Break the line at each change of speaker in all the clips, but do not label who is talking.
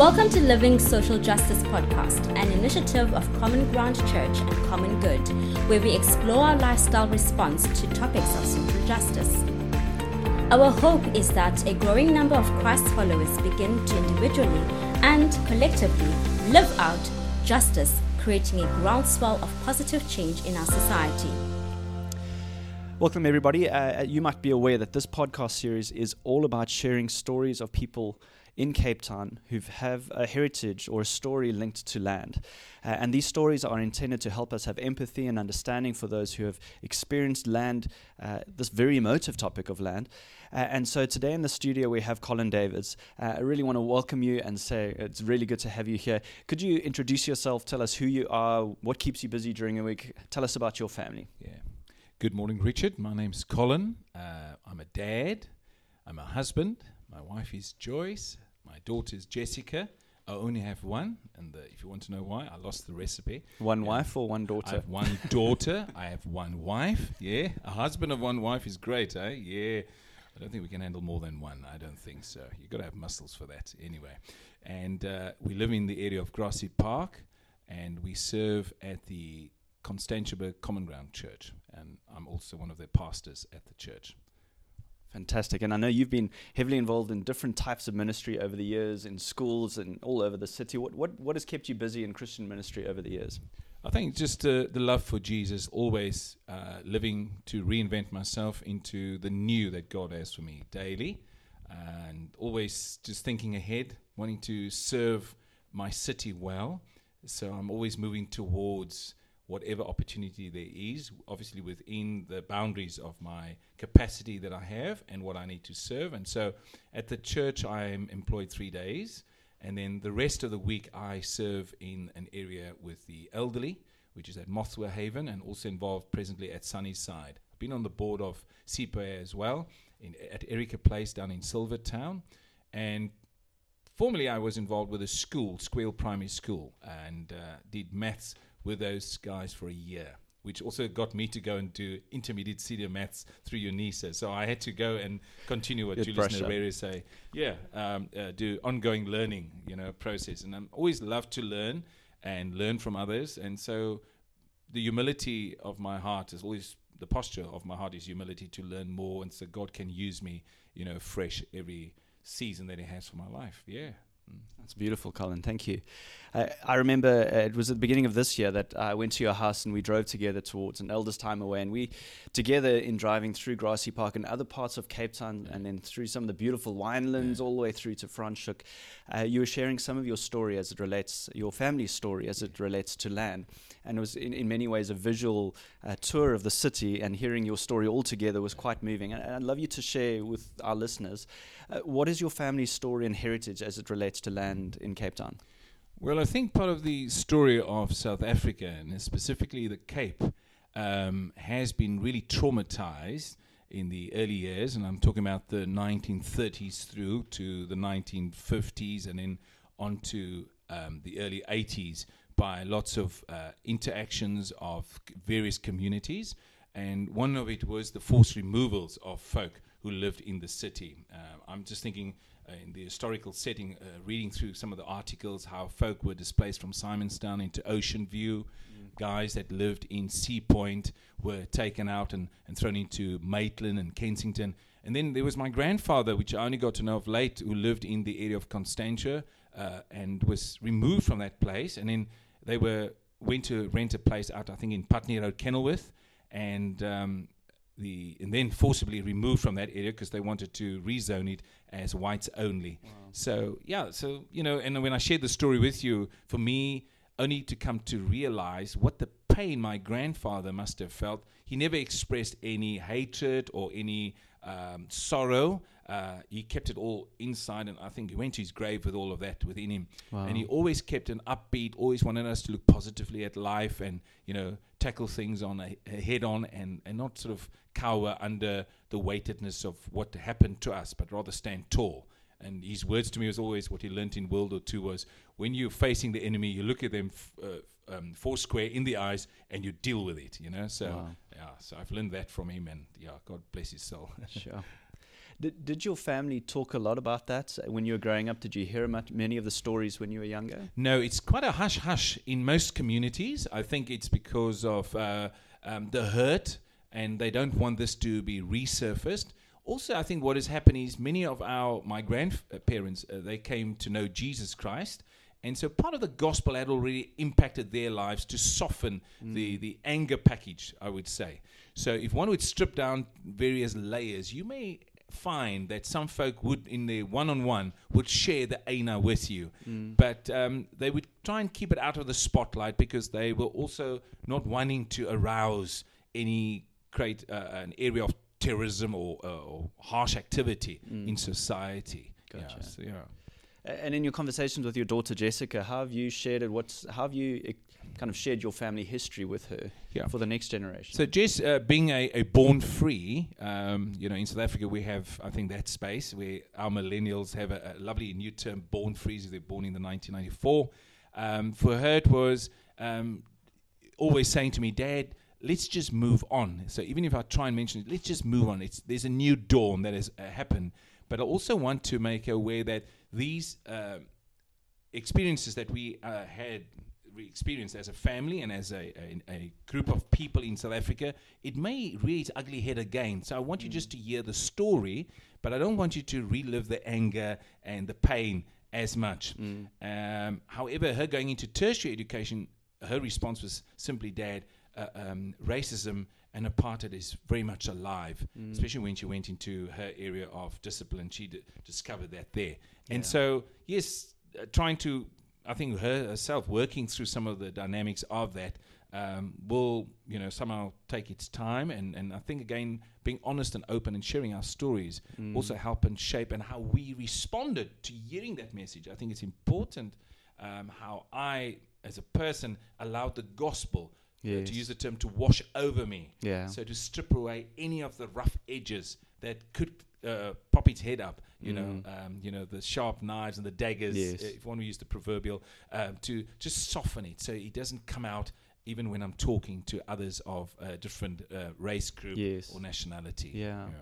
Welcome to Living Social Justice Podcast, an initiative of Common Ground Church and Common Good, where we explore our lifestyle response to topics of social justice. Our hope is that a growing number of Christ followers begin to individually and collectively live out justice, creating a groundswell of positive change in our society.
Welcome, everybody. Uh, you might be aware that this podcast series is all about sharing stories of people in Cape Town who have a heritage or a story linked to land. Uh, and these stories are intended to help us have empathy and understanding for those who have experienced land, uh, this very emotive topic of land. Uh, and so today in the studio we have Colin Davids. Uh, I really want to welcome you and say it's really good to have you here. Could you introduce yourself, tell us who you are, what keeps you busy during the week, tell us about your family?
Yeah. Good morning, Richard. My name's Colin. Uh, I'm a dad. I'm a husband. My wife is Joyce. My daughter is Jessica. I only have one, and uh, if you want to know why, I lost the recipe.
One wife or one daughter? I
have one daughter. I have one wife. Yeah, a husband of one wife is great, eh? Yeah. I don't think we can handle more than one. I don't think so. You've got to have muscles for that, anyway. And uh, we live in the area of Grassy Park, and we serve at the Constantia Common Ground Church, and I'm also one of the pastors at the church.
Fantastic. And I know you've been heavily involved in different types of ministry over the years, in schools and all over the city. What, what, what has kept you busy in Christian ministry over the years?
I think just uh, the love for Jesus, always uh, living to reinvent myself into the new that God has for me daily, and always just thinking ahead, wanting to serve my city well. So I'm always moving towards whatever opportunity there is, obviously within the boundaries of my capacity that I have and what I need to serve. And so at the church, I am employed three days. And then the rest of the week, I serve in an area with the elderly, which is at Mothwell Haven, and also involved presently at Sunnyside. I've been on the board of CPA as well, in, at Erica Place down in Silvertown. And formerly, I was involved with a school, Squeal Primary School, and uh, did maths with those guys for a year, which also got me to go and do intermediate senior maths through UNISA. So I had to go and continue what Good Julius Nyerere say. Yeah, um, uh, do ongoing learning, you know, process. And I'm always love to learn and learn from others. And so the humility of my heart is always the posture of my heart is humility to learn more, and so God can use me, you know, fresh every season that He has for my life. Yeah.
That's beautiful, Colin. Thank you. Uh, I remember uh, it was at the beginning of this year that I went to your house and we drove together towards an elders' time away. And we, together in driving through Grassy Park and other parts of Cape Town and then through some of the beautiful winelands yeah. all the way through to Franschhoek, uh, you were sharing some of your story as it relates, your family's story as it relates to land. And it was in, in many ways a visual uh, tour of the city and hearing your story all together was quite moving. And I'd love you to share with our listeners uh, what is your family's story and heritage as it relates to land in Cape Town?
Well, I think part of the story of South Africa, and specifically the Cape, um, has been really traumatized in the early years, and I'm talking about the 1930s through to the 1950s and then on to um, the early 80s by lots of uh, interactions of various communities. And one of it was the forced removals of folk who lived in the city. Uh, I'm just thinking uh, in the historical setting, uh, reading through some of the articles, how folk were displaced from Simonstown into Ocean View. Mm. Guys that lived in Sea Point were taken out and, and thrown into Maitland and Kensington. And then there was my grandfather, which I only got to know of late, who lived in the area of Constantia uh, and was removed from that place. And then they were went to rent a place out, I think, in Putney Road, Kenilworth. And um, the and then forcibly removed from that area because they wanted to rezone it as whites only. Wow. So yeah, so you know, and when I shared the story with you, for me, only to come to realize what the pain my grandfather must have felt. He never expressed any hatred or any um, sorrow. Uh, he kept it all inside, and I think he went to his grave with all of that within him. Wow. And he always kept an upbeat, always wanted us to look positively at life and you know tackle things on a, a head on, and and not sort of cower under the weightedness of what happened to us, but rather stand tall. And his words to me was always what he learnt in World War II was when you're facing the enemy, you look at them f- uh, um, four square in the eyes and you deal with it, you know. So, wow. yeah, so I've learned that from him, and yeah, God bless his soul.
sure. Did, did your family talk a lot about that when you were growing up? Did you hear much, many of the stories when you were younger?
No, it's quite a hush hush in most communities. I think it's because of uh, um, the hurt, and they don't want this to be resurfaced. Also, I think what has happened is many of our my grandparents uh, they came to know Jesus Christ, and so part of the gospel had already impacted their lives to soften mm. the the anger package, I would say. So, if one would strip down various layers, you may find that some folk would, in their one-on-one, would share the ana with you, mm. but um, they would try and keep it out of the spotlight because they were also not wanting to arouse any create uh, an area of terrorism or, uh, or harsh activity mm. in society.
Gotcha. Yeah, so, yeah. And in your conversations with your daughter Jessica, how have you shared it? What's how have you kind of shared your family history with her yeah. for the next generation?
So, Jess, uh, being a, a born free, um, you know, in South Africa we have, I think, that space where our millennials have a, a lovely new term, born free, so they're born in the 1994. Um, for her, it was um, always saying to me, Dad, let's just move on. So even if I try and mention it, let's just move on. It's, there's a new dawn that has uh, happened. But I also want to make aware that these uh, experiences that we uh, had we experienced as a family and as a, a, a, group of people in South Africa, it may rear its ugly head again. So I want mm. you just to hear the story, but I don't want you to relive the anger and the pain as much. Mm. Um, however, her going into tertiary education, her response was simply, Dad, uh, um, racism and apartheid is very much alive, mm. especially when she went into her area of discipline. She d- discovered that there. Yeah. And so, yes, uh, trying to, I think her herself working through some of the dynamics of that um, will, you know, somehow take its time. And, and I think, again, being honest and open and sharing our stories mm. also help and shape and how we responded to hearing that message. I think it's important um, how I, as a person, allowed the gospel yes. to use the term, to wash over me.
Yeah.
So to strip away any of the rough edges that could uh, its head up. You mm. know, um, you know the sharp knives and the daggers. Yes. If one use the proverbial, um, to just soften it so it doesn't come out even when I'm talking to others of a different uh, race group yes. or nationality.
Yeah. yeah.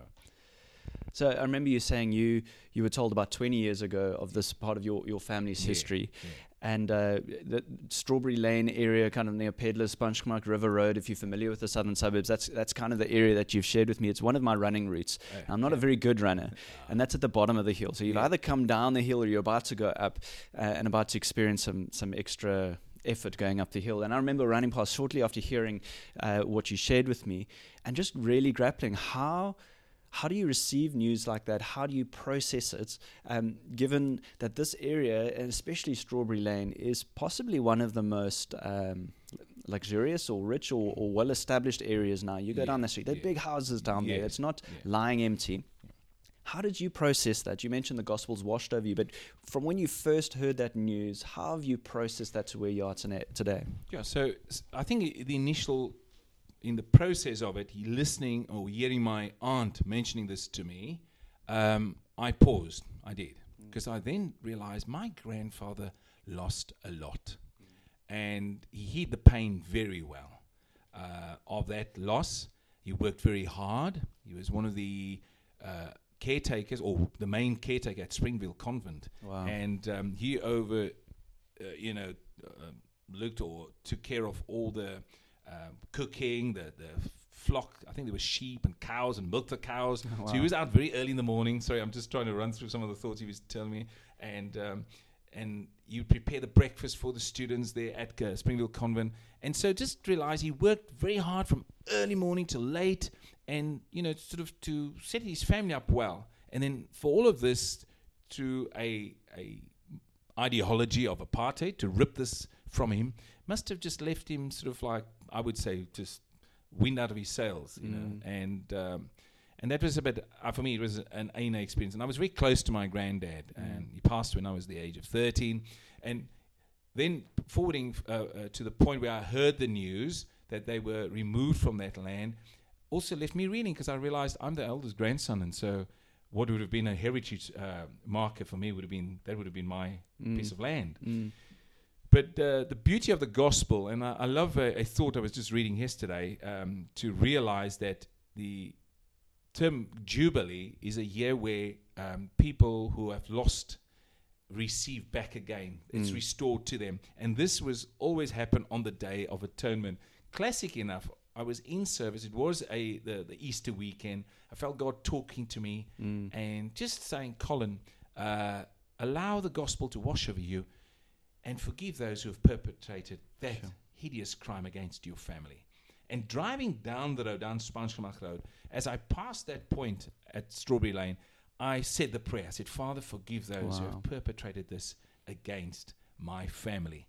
So I remember you saying you you were told about 20 years ago of this part of your, your family's yeah, history, yeah and uh, the Strawberry Lane area, kind of near Peddlers, Spaanschemat River Road. If you're familiar with the southern suburbs, that's that's kind of the area that you've shared with me. It's one of my running routes. Uh, I'm not yeah. a very good runner, and that's at the bottom of the hill. So you've yeah. either come down the hill or you're about to go up, uh, and about to experience some some extra effort going up the hill. And I remember running past shortly after hearing uh, what you shared with me, and just really grappling how how do you receive news like that? How do you process it? Um, given that this area, and especially Strawberry Lane, is possibly one of the most um, luxurious or rich or, or well established areas now. You go yeah, down the street, there are yeah. big houses down yeah. there. It's not lying empty. How did you process that? You mentioned the gospel's washed over you, but from when you first heard that news, how have you processed that to where you are today?
Yeah, so I think the initial in the process of it, listening or hearing my aunt mentioning this to me, um, I paused. I did. Because mm. I then realized my grandfather lost a lot. Mm. And he hid the pain very well uh, of that loss. He worked very hard. He was one of the uh, caretakers, or the main caretaker at Springfield Convent. Wow. And um, he over, uh, you know, uh, looked or took care of all the um, cooking, the, the flock. I think there were sheep and cows and milked the cows. Oh, wow. So he was out very early in the morning. Sorry, I'm just trying to run through some of the thoughts he was telling me. And um, and you prepare the breakfast for the students there at uh, Springfield Convent. And so just realize he worked very hard from early morning till late, and you know sort of to set his family up well. And then for all of this, to a a ideology of apartheid to rip this from him must have just left him sort of like I would say just wind out of his sails, you mm. know, and um, and that was a bit uh, for me. It was an ANA experience, and I was very close to my granddad, mm. and he passed when I was the age of thirteen, and then forwarding uh, uh, to the point where I heard the news that they were removed from that land, also left me reeling because I realized I'm the eldest grandson, and so what would have been a heritage uh, marker for me would have been that would have been my mm. piece of land. But uh, the beauty of the gospel, and I, I love a, a, thought I was just reading yesterday, um, to realize that the term Jubilee is a year where um, people who have lost receive back again. It's
Mm.
restored to them. And this was always happen on the day of atonement. Classic enough, I was in service. It was a the, the Easter weekend. I felt God talking to me
Mm.
and just saying, Colin, uh, allow the gospel to wash over you and forgive those who have perpetrated that
Sure.
hideous crime against your family. And driving down the road, down Spaanschemat Road, as I passed that point at Strawberry Lane, I said the prayer. I said, Father, forgive those who have perpetrated this against my family.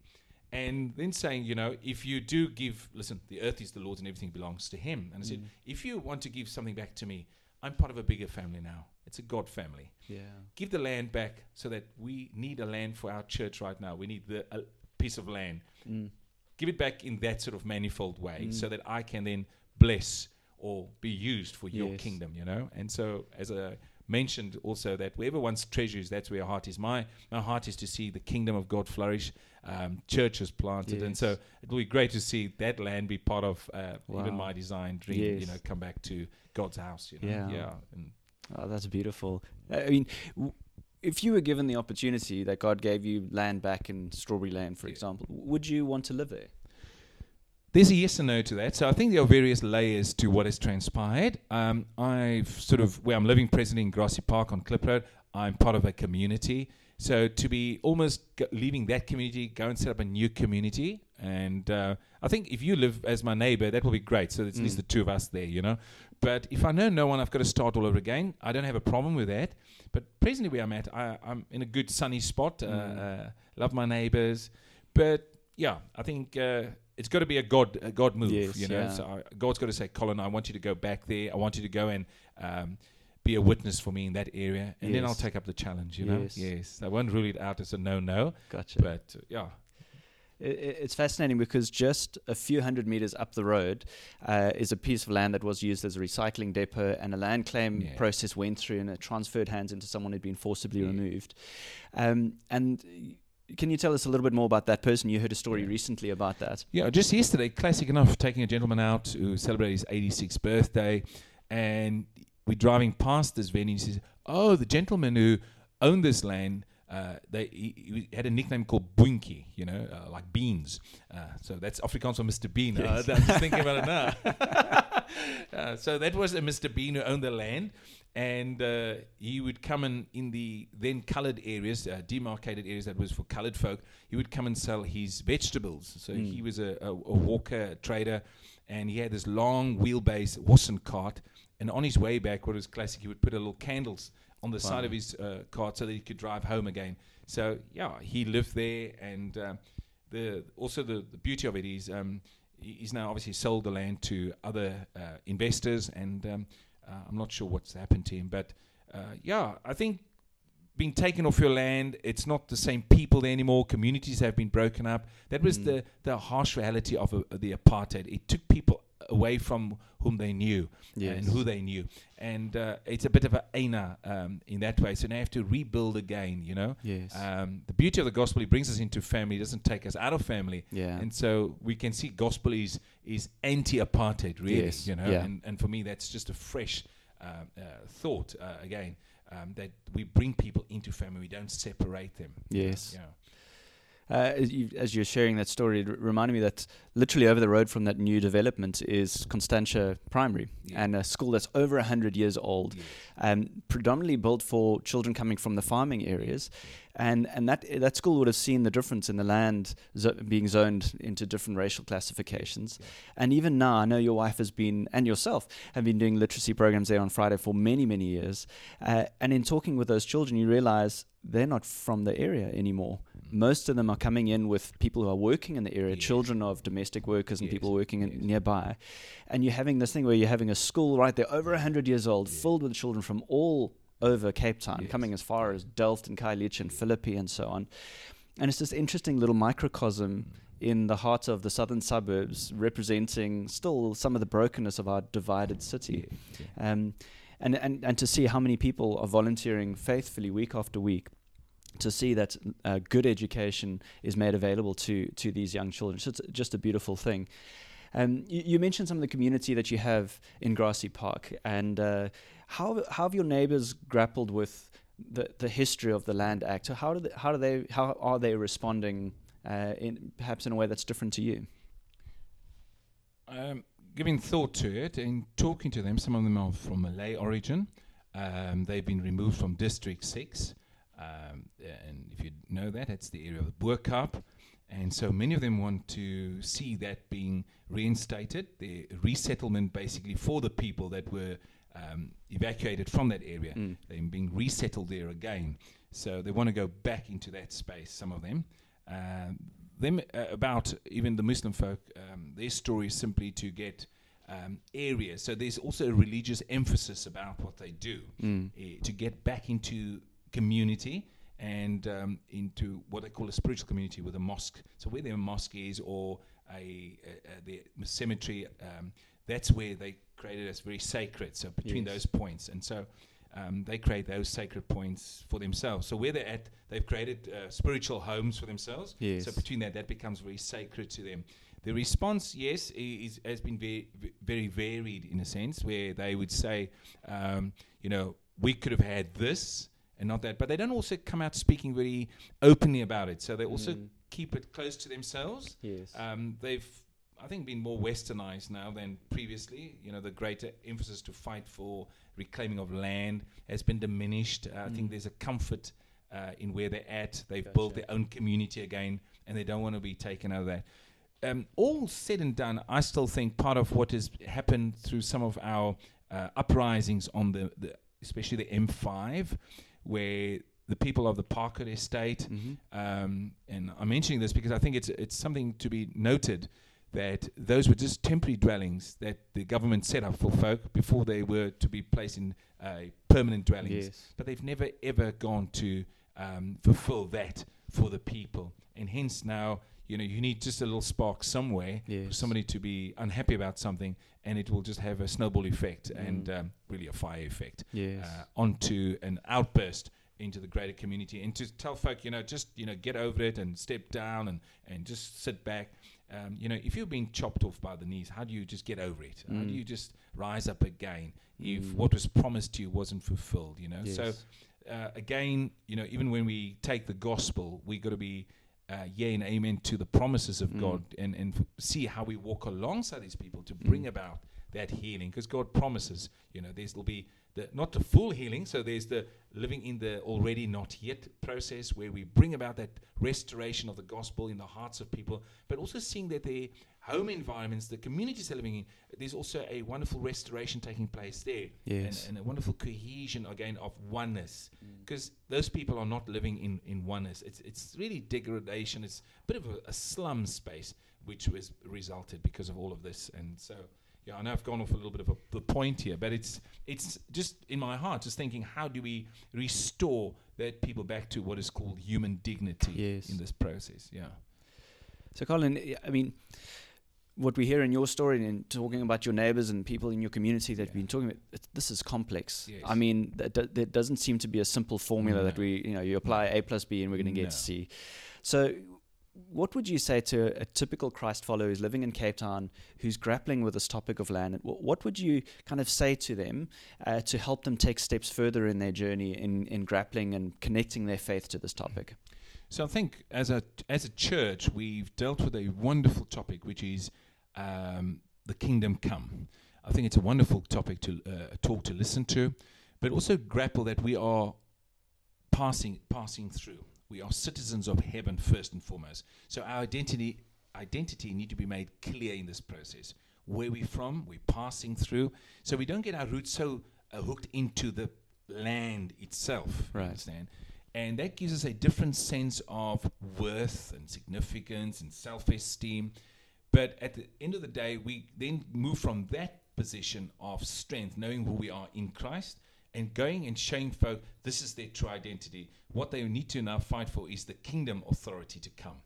And then saying, you know, if you do give, listen, the earth is the Lord's and everything belongs to Him. And I said,
Mm.
if you want to give something back to me, I'm part of a bigger family now. It's a God family.
Yeah.
Give the land back so that we need a land for our church right now. We need the, a piece of land.
Mm.
Give it back in that sort of manifold way
Mm.
so that I can then bless or be used for your kingdom, you know? And so, as I mentioned also, that wherever one's treasure is, that's where your heart is. My, my heart is to see the kingdom of God flourish, um, churches planted. And so, it will be great to see that land be part of uh, even my design dream, you know, come back to God's house, you know?
Yeah.
Yeah. And
Oh, that's beautiful. I mean, w- if you were given the opportunity that God gave you land back in Strawberry Lane, for
Yeah.
example, would you want to live there?
There's a yes and no to that. So I think there are various layers to what has transpired. Um, I've sort of where I'm living presently in Grassy Park on Klip Road. I'm part of a community. So to be almost g- leaving that community, go and set up a new community, and uh, I think if you live as my neighbor, that will be great. So it's at least
Mm.
the two of us there, you know. But if I know no one, I've got to start all over again. I don't have a problem with that. But presently where I'm at, I, I'm in a good sunny spot. Uh,
Mm.
uh, love my neighbors, but yeah, I think uh, it's got to be a God a God move.
Yes,
you know,
yeah.
so I, God's got to say, Colin, I want you to go back there. I want you to go and um, be a witness for me in that area, and then I'll take up the challenge. You know,
Yes.
yes, I won't rule it out as a no no,
Gotcha.
but uh, yeah,
It's fascinating because just a few hundred meters up the road uh, is a piece of land that was used as a recycling depot, and a land claim
Yeah.
process went through and it transferred hands into someone who'd been forcibly
Yeah.
removed. Um, and can you tell us a little bit more about that person? You heard a story recently about that.
Yeah, just yesterday, classic enough, taking a gentleman out to celebrate his 86th birthday, and we're driving past this venue. He says, "Oh, the gentleman who owned this land." Uh, they he, he had a nickname called Boontjie, you know, uh, like beans. Uh, so that's Afrikaans for Mr. Bean. Uh,
Yes.
I'm just thinking about it now. uh, so that was a Mr. Bean who owned the land, and uh, he would come in in the then coloured areas, uh, demarcated areas that was for coloured folk. He would come and sell his vegetables. So
Mm.
he was a, a, a walker, a trader, and he had this long wheelbase and cart. And on his way back, what was classic, he would put a little candles on the side of his uh, cart so that he could drive home again. So yeah, he lived there, and um, the also the, the beauty of it is um, he's now obviously sold the land to other uh, investors, and um, uh, I'm not sure what's happened to him, but uh, yeah, I think being taken off your land, it's not the same people there anymore. Communities have been broken up. That was
Mm.
the the harsh reality of uh, the apartheid. It took people away from whom they knew and who they knew, and uh, it's a bit of a aina um, in that way. So now you have to rebuild again. You know.
Yes.
Um, the beauty of the gospel, it brings us into family, it doesn't take us out of family.
yeah.
And so we can see gospel is is anti-apartheid, really.
Yes,
You know,
yeah.
and and for me, that's just a fresh uh, uh, thought uh, again um, that we bring people into family, we don't separate them.
Yes.
Yeah.
Uh, as, you, as you're sharing that story, it r- reminded me that literally over the road from that new development is Constantia Primary,
Yeah.
and a school that's over 100 years old, um, predominantly built for children coming from the farming areas. And, and that, that school would have seen the difference in the land zo- being zoned into different racial classifications.
Yeah.
And even now, I know your wife has been, and yourself, have been doing literacy programs there on Friday for many, many years. Uh, and in talking with those children, you realize they're not from the area anymore. Most of them are coming in with people who are working in the area,
Yes.
children of domestic workers and
Yes,
people working in
yes.
nearby. And you're having this thing where you're having a school right there, over 100 years old, filled with children from all over Cape Town, coming as far as Delft and Khayelitsha and Philippi and so on. And it's this interesting little microcosm in the heart of the southern suburbs, representing still some of the brokenness of our divided city. Um, and, and, and to see how many people are volunteering faithfully week after week to see that uh, good education is made available to, to these young children. So it's just a beautiful thing. Um, you, you, mentioned some of the community that you have in Grassy Park, and uh, how how have your neighbours grappled with the the history of the Land Act? So how do they, how do they how are they responding? Uh, in perhaps in a way that's different to you.
Um, giving thought to it and talking to them, some of them are from Malay origin. Um, they've been removed from District 6. Um, and if you know that, it's the area of the Bo-Kaap. And so many of them want to see that being reinstated, the resettlement basically for the people that were um, evacuated from that area. Mm. They're being resettled there again. So they want to go back into that space, some of them. Uh, them uh, about even the Muslim folk, um, their story is simply to get um, areas. So there's also a religious emphasis about what they do mm. uh, to get back into community and um, into what they call a spiritual community with a mosque. So where their mosque is or a, a, a the cemetery, um, that's where they create it as very sacred. So between yes. those points, and so um, they create those sacred points for themselves. So where they're at, they've created uh, spiritual homes for themselves.
Yes.
So between that, that becomes very sacred to them. The response, yes, is, has been very, very varied in a sense, where they would say, um, you know, we could have had this and not that. But they don't also come out speaking very openly about it. So they also mm. keep it close to themselves.
Yes.
Um, they've, I think, been more westernized now than previously. You know, the greater emphasis to fight for reclaiming of land has been diminished. Uh, mm. I think mm. there's a comfort uh, in where they're at. They've gotcha. built their own community again, and they don't want to be taken out of that. Um, all said and done, I still think part of what has happened through some of our uh, uprisings on the, the, especially the M5, where the people of the Parker estate, mm-hmm. um, and I'm mentioning this because I think it's it's something to be noted that those were just temporary dwellings that the government set up for folk before they were to be placed in uh, permanent dwellings.
Yes.
But they've never ever gone to um, fulfill that for the people, and hence now you know you need just a little spark somewhere
yes.
for somebody to be unhappy about something, and it will just have a snowball effect mm. and um, really a fire effect
yes.
uh, onto an outburst into the greater community and to tell folk, you know, just you know, get over it and step down and and just sit back. Um, you know, if you've been chopped off by the knees, how do you just get over it? Mm. How do mm. you just rise up again if mm. what was promised to you wasn't fulfilled? You know,
yes.
so uh, again, you know, even when we take the gospel, we got to be uh, yea and amen to the promises of mm. God and, and f- see how we walk alongside these people to bring mm. about that healing because God promises, you know, there'll be the, not the full healing. So there's the living in the already not yet process where we bring about that restoration of the gospel in the hearts of people, but also seeing that their home environments, the communities they're living in, there's also a wonderful restoration taking place there.
Yes.
And, and a wonderful cohesion again of oneness. Because mm. those people are not living in, in oneness. It's, it's really degradation. It's a bit of a, a slum space which was resulted because of all of this. And so yeah, I know I've gone off a little bit of a, the point here, but it's it's just in my heart, just thinking, how do we restore that people back to what is called human dignity
yes.
in this process? Yeah.
So, Colin, I mean, what we hear in your story and talking about your neighbors and people in your community that yeah. you've been talking about, this is complex.
Yes.
I mean, there doesn't seem to be a simple formula no. that we, you know, you apply A plus B and we're going to get no. C. So, what would you say to a typical Christ follower who's living in Cape Town, who's grappling with this topic of land? What would you kind of say to them uh, to help them take steps further in their journey in, in grappling and connecting their faith to this topic?
So I think as a as a church, we've dealt with a wonderful topic, which is um, the kingdom come. I think it's a wonderful topic to uh, talk to listen to, but also grapple that we are passing passing through. We are citizens of heaven first and foremost. So our identity identity need to be made clear in this process. Where we're from, we're passing through. So we don't get our roots so uh, hooked into the land itself.
Right.
Understand? And that gives us a different sense of worth and significance and self-esteem. But at the end of the day, we then move from that position of strength, knowing who we are in Christ, and going and showing folk this is their true identity. What they need to now fight for is the kingdom authority to come.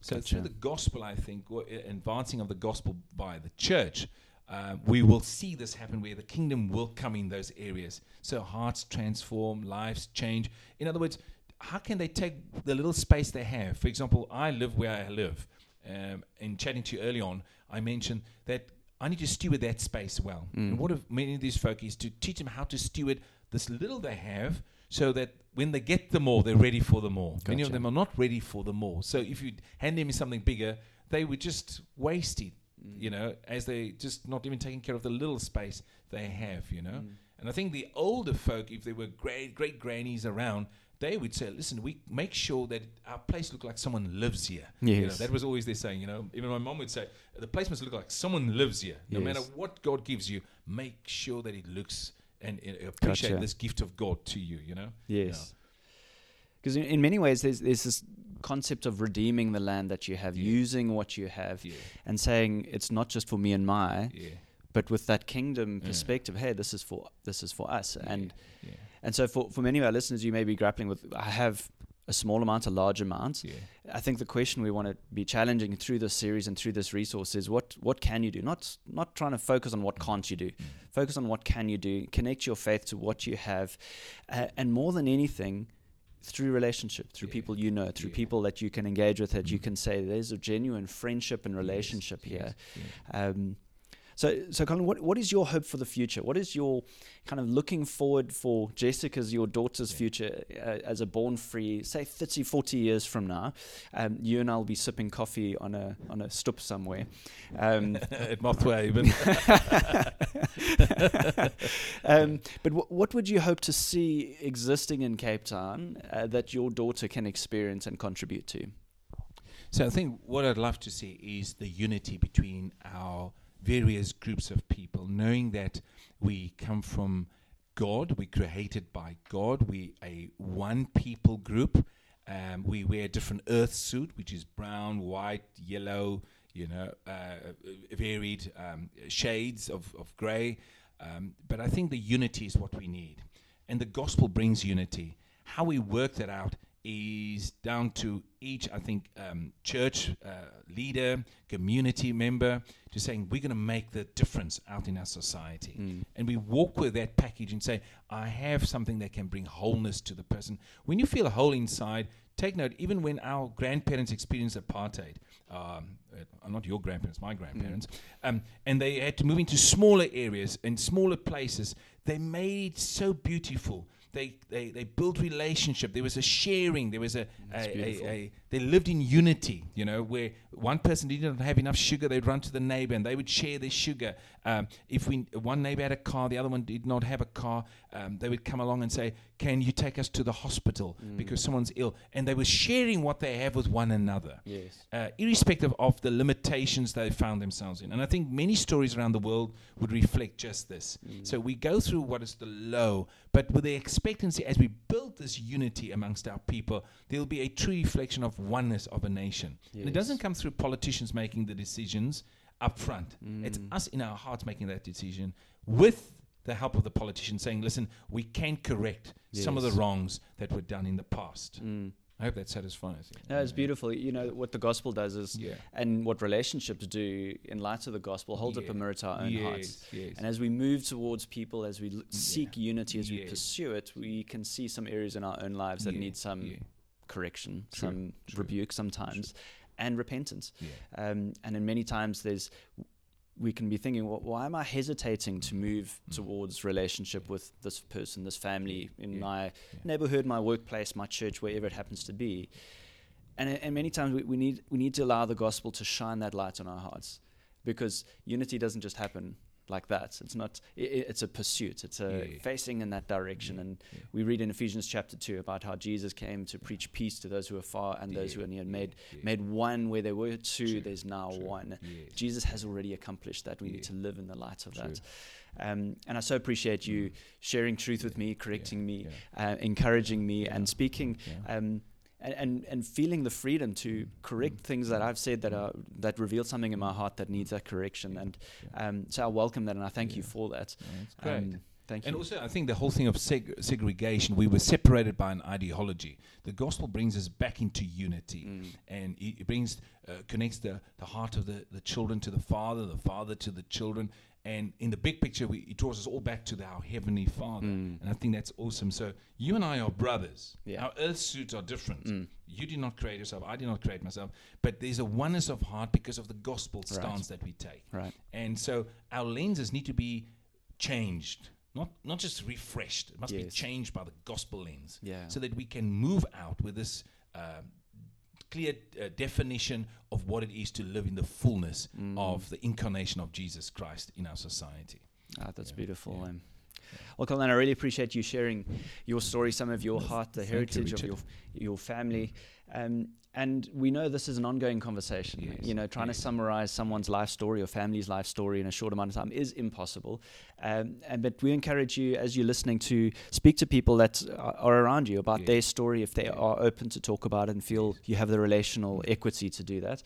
So gotcha. through the gospel, I think, advancing of the gospel by the church, uh, we will see this happen where the kingdom will come in those areas. So hearts transform, lives change. In other words, how can they take the little space they have? For example, I live where I live, um, in chatting to you early on, I mentioned that I need to steward that space well. And what of many of these folk is to teach them how to steward this little they have so that when they get the more, they're ready for the more. Many of them are not ready for the more. So if you hand them something bigger, they would just waste it, mm. you know, as they just not even taking care of the little space they have, you know. Mm. And I think the older folk, if there were great great grannies around, they would say, "Listen, we make sure that our place look like someone lives here." You know,
Yes.
that was always their saying. You know, even my mom would say, "The place must look like someone lives here. No matter what God gives you, make sure that it looks and, and appreciate
Gotcha.
this gift of God to you." You know.
Yes. Because in, in many ways, there's, there's this concept of redeeming the land that you have,
Yeah.
using what you have,
Yeah.
and saying it's not just for me and my,
Yeah.
but with that kingdom
Yeah.
perspective. Hey, this is for this is for us,
Yeah.
and
yeah.
and so for for many of our listeners, you may be grappling with. I have a small amount, a large amount.
Yeah.
I think the question we want to be challenging through this series and through this resource is what what can you do? Not not trying to focus on what can't you do. Focus on what can you do. Connect your faith to what you have, uh, and more than anything, through relationship, through
Yeah.
people you know, through
Yeah.
people that you can engage with, that you can say there's a genuine friendship and relationship
Yes,
here.
yes.
Um, so, so Colin, what, what is your hope for the future? What is your kind of looking forward for Jessica's, your daughter's
Yeah.
future uh, as a born free, say 30, 40 years from now? Um, you and I will be sipping coffee on a on a stoop somewhere. Um,
At Mothhaven.
um, but w- what would you hope to see existing in Cape Town uh, that your daughter can experience and contribute to?
So I think what I'd love to see is the unity between our various groups of people, knowing that we come from God, we're created by God, we a one people group. Um, we wear different earth suit, which is brown, white, yellow, you know, uh, varied um, shades of, of grey. Um, but I think the unity is what we need. And the gospel brings unity. How we work that out is down to each, I think, um, church uh, leader, community member, to saying we're going to make the difference out in our society. And we walk with that package and say, I have something that can bring wholeness to the person. When you feel whole inside, take note, even when our grandparents experienced apartheid, um, uh, not your grandparents, my grandparents, um, and they had to move into smaller areas and smaller places, they made it so beautiful. They, they, they built relationship. There was a sharing. There was a,
mm,
a, a, a they lived in unity. You know, where one person didn't have enough sugar, they'd run to the neighbor and they would share their sugar. Um, if we one neighbor had a car, the other one did not have a car, um, they would come along and say, "Can you take us to the hospital
Mm.
because someone's ill?" And they were sharing what they have with one another
Yes.
uh, irrespective of the limitations they found themselves in. And I think many stories around the world would reflect just this.
Mm.
So we go through what is the low, but with the expectancy as we build this unity amongst our people, there'll be a true reflection of oneness of a nation. And it doesn't come through politicians making the decisions up front. It's
Mm.
us in our hearts making that decision with the help of the politician saying, listen, we can correct some of the wrongs that were done in the past.
Mm.
I hope that satisfies you.
No, it's beautiful. You know what the gospel does is,
Yeah.
and what relationships do in light of the gospel holds up a mirror to our own hearts.
Yes, yes.
And as we move towards people, as we l- seek unity, as we pursue it, we can see some areas in our own lives that
Yeah,
need some
yeah.
correction,
True,
some
true,
rebuke sometimes, and repentance.
Yeah.
Um, and in many times there's we can be thinking, well, why am I hesitating to move towards relationship with this person, this family, in
Mm. Yeah,
my
yeah.
neighborhood, my workplace, my church, wherever it happens to be? And, and many times we, we need we need to allow the gospel to shine that light on our hearts, because unity doesn't just happen like that. It's not. i i- it's a pursuit. It's a
Yeah,
facing in that direction.
Yeah,
And
yeah.
we read in Ephesians chapter two about how Jesus came to preach peace to those who are far and those who are near. Made made one where there were two.
True,
there's now
true.
one. Jesus has already accomplished that. We need to live in the light of
True.
that. Um, and I so appreciate you sharing truth with me, correcting me, uh, encouraging me, and speaking. Um, and, and, and feeling the freedom to correct things that I've said that are that reveal something in my heart that needs that correction, and um, so I welcome that and I thank you for that.
Yeah, it's great.
Um, Thank
And
you.
also, I think the whole thing of seg- segregation, we were separated by an ideology. The gospel brings us back into unity,
Mm.
and it, it brings uh, connects the, the heart of the, the children to the father, the father to the children, and in the big picture, we, it draws us all back to the, our heavenly Father.
Mm.
And I think that's awesome. So you and I are brothers.
Yeah.
Our earth suits are different.
Mm.
You did not create yourself. I did not create myself. But there's a oneness of heart because of the gospel
Right.
stance that we take.
Right.
And so our lenses need to be changed, not not just refreshed. It must be changed by the gospel lens,
Yeah.
so that we can move out with this um, clear uh, definition of what it is to live in the fullness
Mm.
of the incarnation of Jesus Christ in our society.
Ah, that's
Yeah,
beautiful.
yeah.
Um, well, Colin, I really appreciate you sharing your story, some of your heart, the
thank you,
heritage of your your family. Um, and we know this is an ongoing conversation.
Yes,
You know, trying
yes.
to summarize someone's life story or family's life story in a short amount of time is impossible. Um, and but we encourage you, as you're listening, to speak to people that are, around you about
Yeah.
their story if they are open to talk about it and feel you have the relational equity to do that.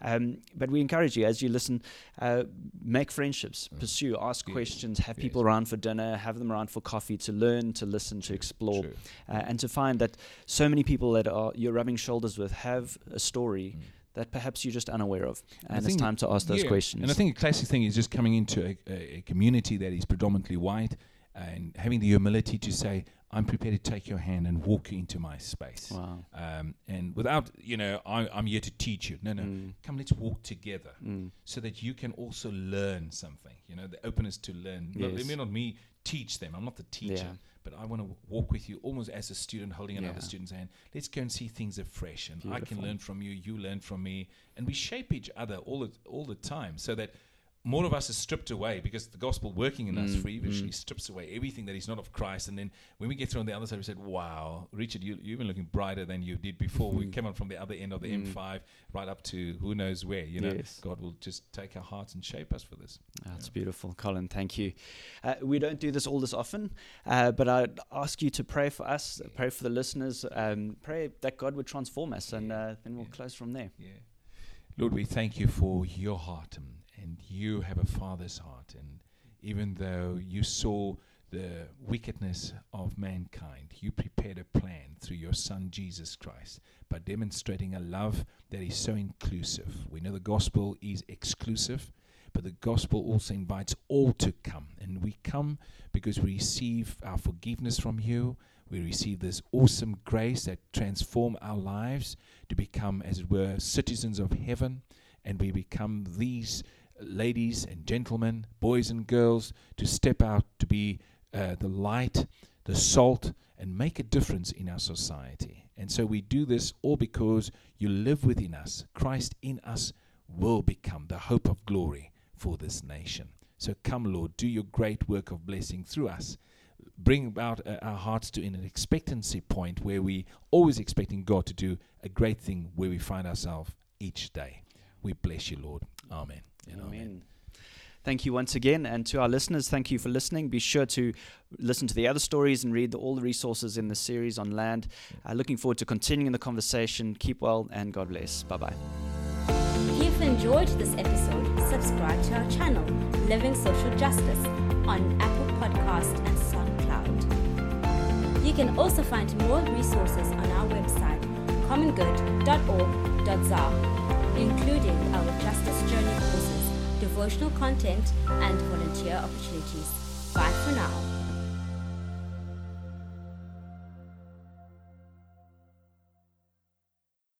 Um, but we encourage you, as you listen, uh, make friendships,
Mm.
pursue, ask
Yes,
questions, have
yes.
people around for dinner, have them around for coffee to learn, to listen, to explore, uh, and to find that so many people that are you're rubbing shoulders with have a story
Mm.
that perhaps you're just unaware of, and it's time to ask those
Yeah,
questions.
And I think a classic thing is just coming into a, a community that is predominantly white and having the humility to say, I'm prepared to take your hand and walk you into my space.
wow.
Um, and without, you know, I, I'm here to teach you. No, no.
Mm,
Come, let's walk together
mm,
so that you can also learn something. You know, the openness to learn.
Yes.
it may not me teach them. I'm not the teacher.
Yeah.
But I want to walk with you almost as a student holding another
Yeah.
student's hand. Let's go and see things afresh. And I can learn from you, you learn from me. And we shape each other all the, all the time so that more of us is stripped away because the gospel working in us
Mm,
feverishly
mm.
strips away everything that is not of Christ. And then when we get through on the other side, we said, wow, Richard, you, you've been looking brighter than you did before. We
Mm.
came on from the other end of the
Mm.
M5 right up to who knows where. You know,
Yes.
God will just take our hearts and shape us for this.
That's
Yeah.
beautiful, Colin. Thank you. Uh, we don't do this all this often, uh, but I'd ask you to pray for us, pray for the listeners, um, pray that God would transform us, and uh, then we'll
Yeah.
close from there.
Yeah. Lord, we thank you for your heart, um, and you have a father's heart. And even though you saw the wickedness of mankind, you prepared a plan through your Son, Jesus Christ, by demonstrating a love that is so inclusive. We know the gospel is exclusive, but the gospel also invites all to come. And we come because we receive our forgiveness from you. We receive this awesome grace that transform our lives to become, as it were, citizens of heaven, and we become these ladies and gentlemen, boys and girls, to step out to be uh, the light, the salt, and make a difference in our society. And so we do this all because you live within us. Christ in us will become the hope of glory for this nation. So come, Lord, do your great work of blessing through us bring about uh, our hearts to an expectancy point where we always expecting God to do a great thing where we find ourselves each day. We bless you, Lord. Amen. And
Amen. Thank you once again. And to our listeners, thank you for listening. Be sure to listen to the other stories and read the, all the resources in the series on land. Uh, looking forward to continuing the conversation. Keep well and God bless. Bye bye.
If you've enjoyed this episode, subscribe to our channel, Living Social Justice, on Apple Podcast and SoundCloud. You can also find more resources on our website, commongood.org.za, including our Justice Journey courses, devotional content, and volunteer opportunities. Bye for now.